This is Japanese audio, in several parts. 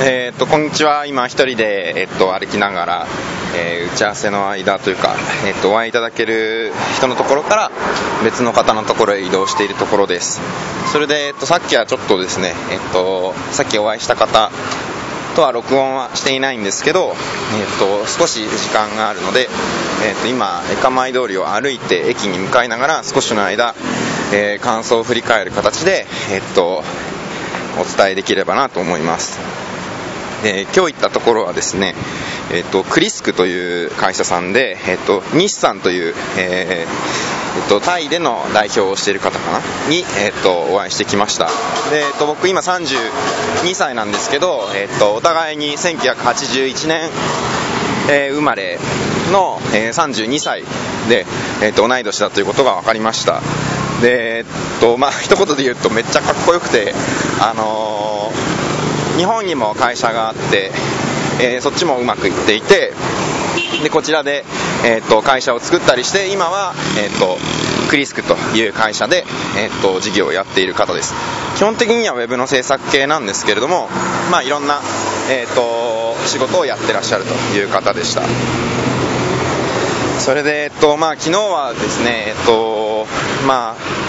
えー、っとこんにちは今一人で、えっと、歩きながら、えー、打ち合わせの間というか、えっと、お会いいただける人のところから別の方のところへ移動しているところですそれで、えっと、さっきはちょっとですね、えっと、さっきお会いした方とは録音はしていないんですけど、えっと、少し時間があるので、えっと、今江前通りを歩いて駅に向かいながら少しの間、えー、感想を振り返る形で、えっと、お伝えできればなと思います。えー、今日行ったところはですね、えーと、クリスクという会社さんで、えーと、日産という、えーえーと、タイでの代表をしている方かな？に、えー、とお会いしてきました。で、えー、と僕今32歳なんですけど、えー、とお互いに1981年、えー、生まれの、えー、32歳で、えー、と同い年だということが分かりました。でえっとまあ一言で言うとめっちゃかっこよくてあのー、日本にも会社があって、えー、そっちもうまくいっていてでこちらで、えー、っと会社を作ったりして今は、えー、っとクリスクという会社で、えー、っと事業をやっている方です。基本的には Web の制作系なんですけれども、まあ、いろんな、えっと仕事をやってらっしゃるという方でした。それで、えっとまあ、昨日はですね、えっとまあ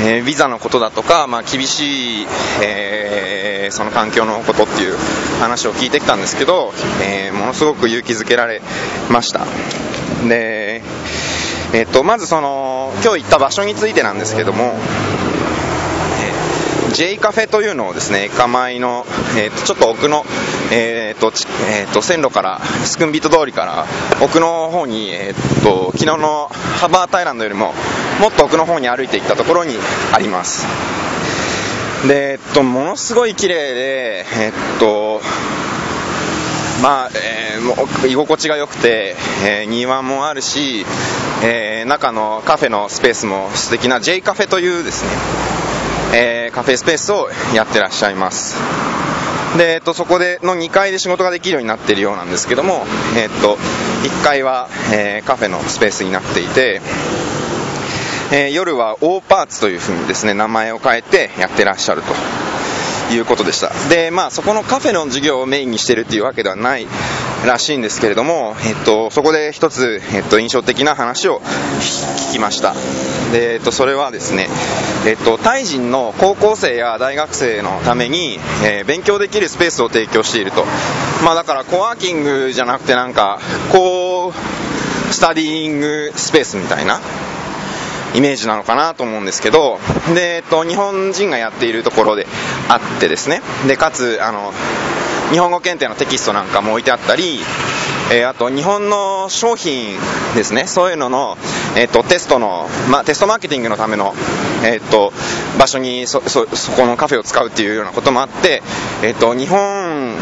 えー、ビザのことだとか、まあ、厳しい、えー、その環境のことっていう話を聞いてきたんですけど、えー、ものすごく勇気づけられましたで、えっとまずその今日行った場所についてなんですけども J カフェというのをですね、駅前の、えー、とちょっと奥の、えーとえー、と線路から、スクンビート通りから奥の方に、えー、と昨日のハバータイランドよりももっと奥の方に歩いていったところにあります。で、えっと、ものすごい綺麗で、えっと、まあ、えー、もう居心地が良くて、えー、庭もあるし、えー、中のカフェのスペースも素敵な J カフェというですね、え、カフェスペースをやってらっしゃいます。で、えっと、そこでの2階で仕事ができるようになっているようなんですけども、えっと、1階は、え、カフェのスペースになっていて、えー、夜はオーパーツというふうにですね名前を変えてやってらっしゃると。いうことでした。でまあそこのカフェの授業をメインにしてるっていうわけではないらしいんですけれども、えっと、そこで一つ、えっと、印象的な話を聞きました。で、えっと、それはですね、えっと、タイ人の高校生や大学生のために、えー、勉強できるスペースを提供していると、まあ、だからコワーキングじゃなくてなんかこうスタディングスペースみたいなイメージなのかなと思うんですけどで、えっと、日本人がやっているところであってですね。でかつあの日本語検定のテキストなんかも置いてあったり、えー、あと日本の商品ですね。そういうのの、えーと、テストの、ま、テストマーケティングのための、えーと、場所にそそそこのカフェを使うっていうようなこともあって、えーと日本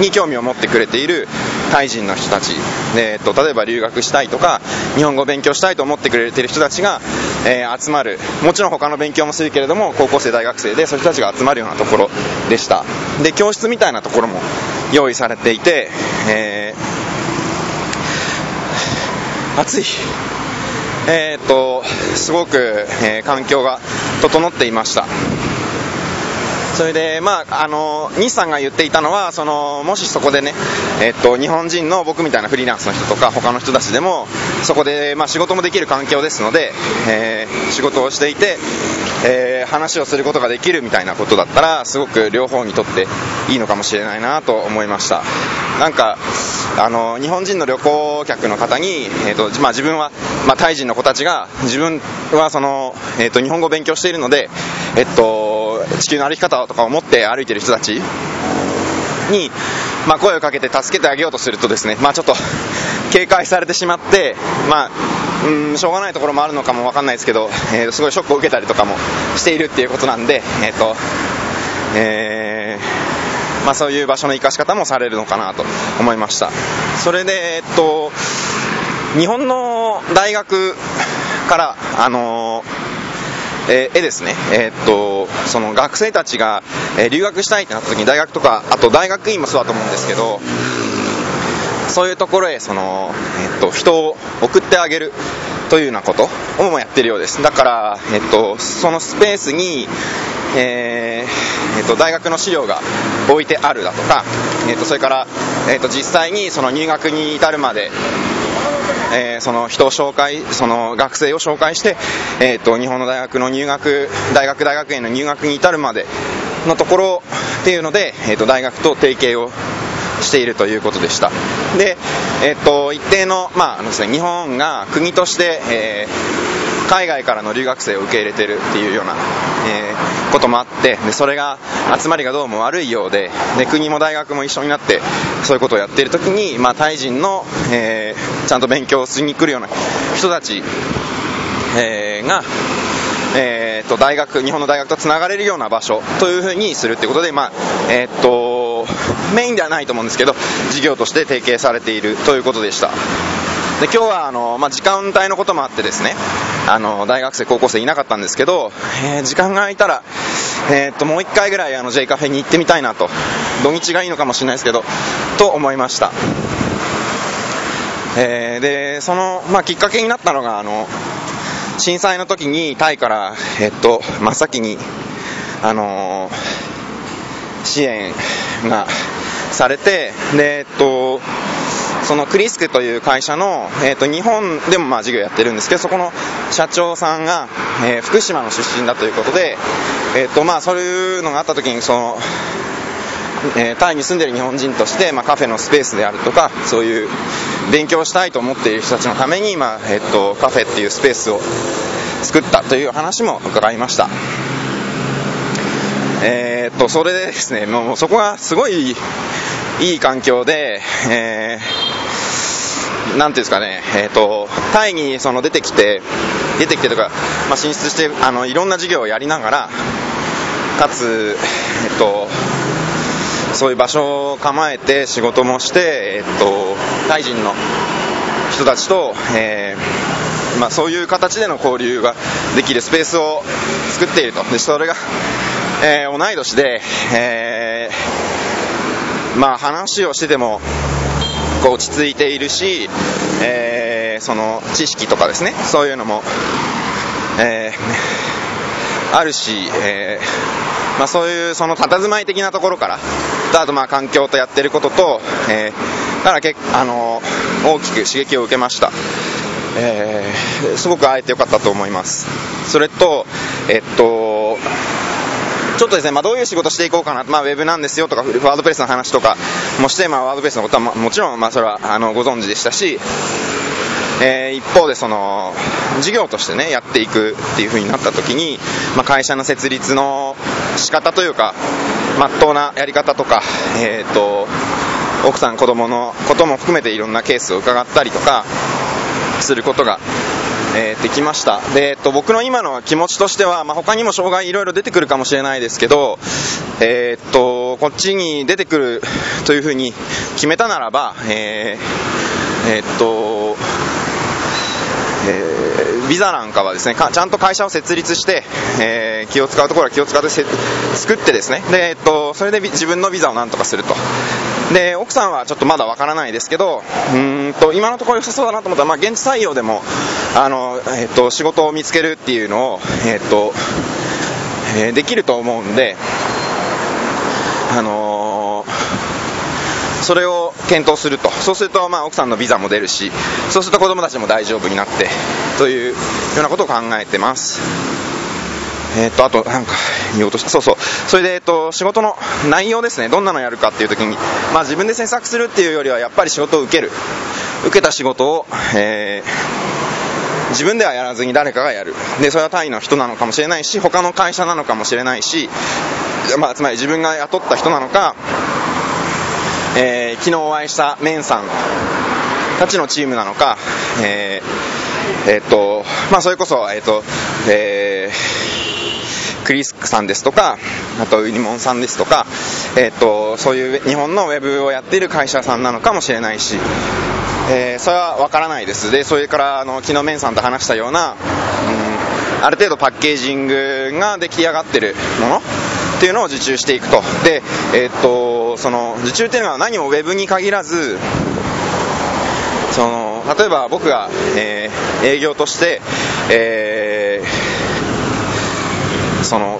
に興味を持ってくれているタイ人の人たち、えーと、例えば留学したいとか日本語を勉強したいと思ってくれてる人たちが、えー、集まる。もちろん他の勉強もするけれども高校生大学生でそういう人たちが集まるようなところでした。で教室みたいなところも用意されていて、えー、暑い。えーとすごく、えー、環境が整っていました。それで、まあ、あの西さんが言っていたのはそのもしそこでね、えっと、日本人の僕みたいなフリーランスの人とか他の人たちでもそこで、まあ、仕事もできる環境ですので、えー、仕事をしていて、えー、話をすることができるみたいなことだったらすごく両方にとっていいのかもしれないなと思いました。なんかあの日本人の旅行客の方に、えーとまあ、自分は、まあ、タイ人の子たちが自分はその、えーと、日本語を勉強しているので、えっと、地球の歩き方とかを持って歩いてる人たちに、まあ、声をかけて助けてあげようとするとですね、まあ、ちょっと警戒されてしまって、まあ、うんしょうがないところもあるのかも分かんないですけど、えー、すごいショックを受けたりとかもしているっていうことなんで、えーとえーまあ、そういう場所の生かし方もされるのかなと思いました。それで、えっと、日本の大学から、あのーえー、絵ですね、えー、っとその学生たちが、え、留学したいってなった時に大学とかあと大学院もそうだと思うんですけどそういうところへその、え、っと人を送ってあげるというようなことをもやってるようです。だから、えっと、そのスペースに、えーえーと、大学の資料が置いてあるだとか、えーと、それから、えーと、実際にその入学に至るまで、えー、その人を紹介、その学生を紹介して、えー、と日本の大学の入学、大学大学院の入学に至るまでのところっていうので、えー、と大学と提携をしているということでした。で、えっと、一定の、まあ、ですね、日本が国として、え、海外からの留学生を受け入れてるっていうような、え、こともあってでそれが集まりがどうも悪いようでで国も大学も一緒になってそういうことをやっている時に、まあ、タイ人の、えー、ちゃんと勉強しに来るような人たち、えー、が、えーと、大学日本の大学とつながれるような場所というふうにするということで、まあえーと、メインではないと思うんですけど事業として提携されているということでした。で今日はあの、まあ、時間帯のこともあってですねあの大学生高校生いなかったんですけど、えー、時間が空いたら、えーと、もう1回ぐらいあの J カフェに行ってみたいなと。土日がいいのかもしれないですけどと思いました。えー、でその、まあ、きっかけになったのがあの震災の時にタイから、えっと、真っ先に、あの、支援がされて、で、えっと、そのクリスクという会社の、えっと、日本でもまあ事業やってるんですけど、そこの社長さんが、えー、福島の出身だということで、えっと、まあそういうのがあった時に、その、えー、タイに住んでる日本人として、まあ、カフェのスペースであるとかそういう勉強したいと思っている人たちのために、まあえっと、カフェっていうスペースを作ったという話も伺いました。えー、っとそれでですねもうそこがすごいいい環境で、えー、なんていうんですかね、えーと、タイにその出てきて、出てきてとか、まあ、進出してあのいろんな授業をやりながら、かつ、えーとそういう場所を構えて仕事もして、えっと、タイ人の人たちと、えー、まあ、そういう形での交流ができるスペースを作っていると。でそれが、えー、同い年で、えー、まあ、話をしててもこう落ち着いているし、えその知識とかですねそういうのも、え あるし、えまあ、そういうその佇まい的なところからあとまあ環境とやってることと、えー、からけあの大きく刺激を受けました、え、すごく会えてよかったと思います。それとえっとちょっとですね、まあ、どういう仕事していこうかな、まあ、ウェブなんですよとか、ワードプレスの話とかもして、まあ、ワードプレスのことはももちろん、まあ、それはあのご存知でしたし、えー、一方でその事業としてねやっていくっていう風になった時に、まあ、会社の設立の仕方というかまっとうなやり方とか、えーと、奥さん子供のことも含めていろんなケースを伺ったりとかすることがえー、できました。で、えっと、僕の今の気持ちとしては、まあ、他にも障害いろいろ出てくるかもしれないですけど、えー、っとこっちに出てくるというふうに決めたならば、えー、え、っとえー、ビザなんかはですねちゃんと会社を設立して、えー、気を使うところは気を使って作ってですね。で、えっと、それで自分のビザをなんとかすると。で奥さんはちょっとまだわからないですけどうんと今のところ良さそうだなと思ったら、まあ、現地採用でもあの、えっと、仕事を見つけるっていうのを、えっとえー、できると思うんであのーそれを検討すると。そうするとまあ奥さんのビザも出るしそうすると子供たちも大丈夫になってというようなことを考えてます。えー、とあと、なんか言おうとした、そうそう、それで、えー、と仕事の内容ですね、どんなのやるかっていうときに、まあ、自分で制作するっていうよりは、やっぱり仕事を受ける、受けた仕事を、えー、自分ではやらずに誰かがやる、でそれはタイの人なのかもしれないし、他の会社なのかもしれないし、まあ、つまり自分が雇った人なのか、えー、昨日お会いしたメンさんたちのチームなのか、えー、えー、っと、まあ、それこそ、えー、っと、えー、クリスクさんですとか、あとウニモンさんですとか、えっと、そういう日本のウェブをやっている会社さんなのかもしれないし、えー、それは分からないです。で、それからあの昨日メンさんと話したような、うん、ある程度パッケージングが出来上がってるものっていうのを受注していくと。で、えー、と、その受注っていうのは何もウェブに限らず、その例えば僕が、えー、営業として、えその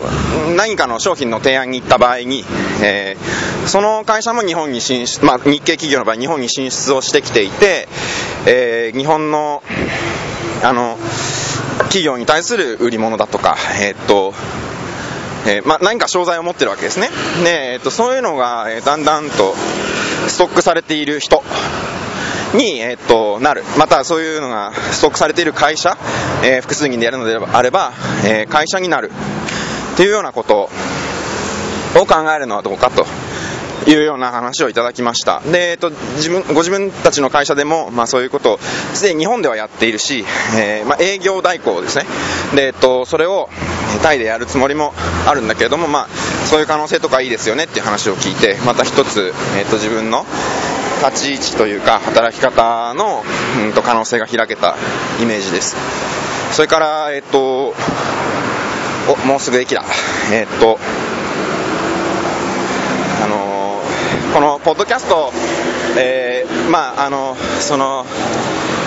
何かの商品の提案に行った場合に、えー、その会社も日本に進出、まあ、日系企業の場合日本に進出をしてきていて、えー、日本のあの企業に対する売り物だとか、えー、っとえー、まあ、何か商材を持ってるわけですね。で、えー、っとそういうのが、えだんだんとストックされている人に、えー、っとなる。またそういうのがストックされている会社、え複数人でやるのであれば、え会社になる。というようなことを考えるのはどうかというような話をいただきました。で、えっと、自分ご自分たちの会社でも、まあ、そういうことをすでに日本ではやっているし、えー、まあ、営業代行ですね。で、えっと、それをタイでやるつもりもあるんだけれども、まあ、そういう可能性とかいいですよねっていう話を聞いてまた一つ、えっと、自分の立ち位置というか働き方の、うん、と可能性が開けたイメージです。それから、えっと、おもうすぐ駅だ。えっとあのこのポッドキャスト、えー、まああのその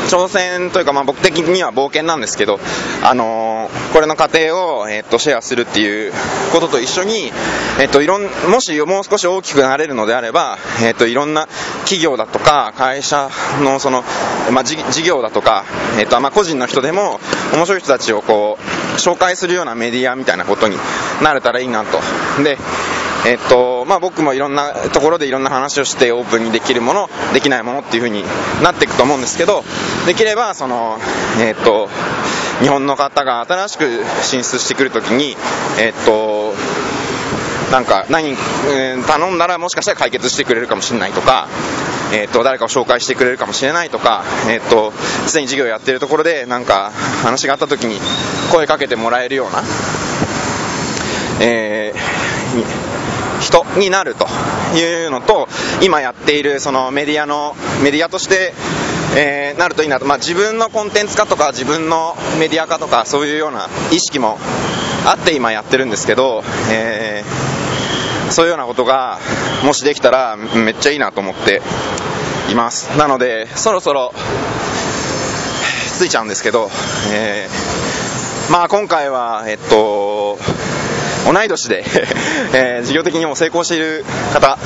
挑戦というか、まあ、僕的には冒険なんですけど、あのー、これの過程を、えー、っとシェアするっていうことと一緒に、え、っといろんもしもう少し大きくなれるのであれば、えっといろんな企業だとか会社のその、まあ、事業だとか、えっとまあ、個人の人でも面白い人たちをこう紹介するようなメディアみたいなことになれたらいいなと。でえっとまあ、僕もいろんなところでいろんな話をしてオープンにできるもの、できないものっていう風になっていくと思うんですけど、できればその、えっと日本の方が新しく進出してくるときに、えっとなんか何、えー、頼んだらもしかしたら解決してくれるかもしれないとか、えーと、誰かを紹介してくれるかもしれないとか、えーと、すでに事業やってるところでなんか話があった時に声かけてもらえるような、えー人になるというのと今やっているそのメディアのメディアとして、えー、なるといいなと、まあ、自分のコンテンツ化とか自分のメディア化とかそういうような意識もあって今やってるんですけど、えー、そういうようなことがもしできたらめっちゃいいなと思っています。なのでそろそろついちゃうんですけど、えー、まあ今回はえっと同い年で えー、事業的にも成功している方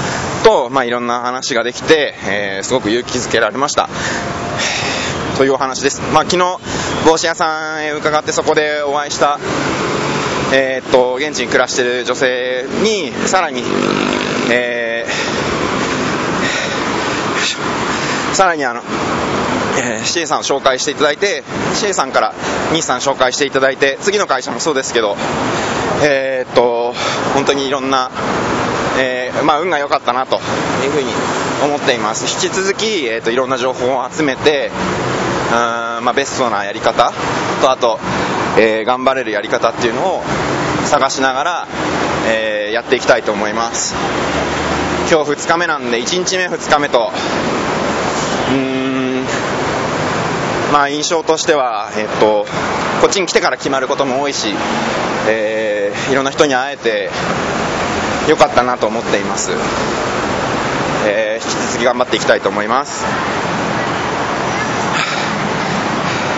と、まあ、いろんな話ができて、えー、すごく勇気づけられました。というお話です、まあ、昨日帽子屋さんへ伺ってそこでお会いしたえー、っと現地に暮らしている女性にさらに、えー、さらにあのえー、C さんを紹介していただいて CA さんから西さん紹介していただいて次の会社もそうですけど、えー、っと本当にいろんな、えー、まあ、運が良かったなというふうに思っています。引き続き、えー、っといろんな情報を集めてうん、まあ、ベストなやり方とあと、え頑張れるやり方っていうのを探しながら、えやっていきたいと思います。今日2日目なんで1日目2日目とまあ、印象としては、えっと、こっちに来てから決まることも多いし、えー、いろんな人に会えてよかったなと思っています、えー、引き続き頑張っていきたいと思います。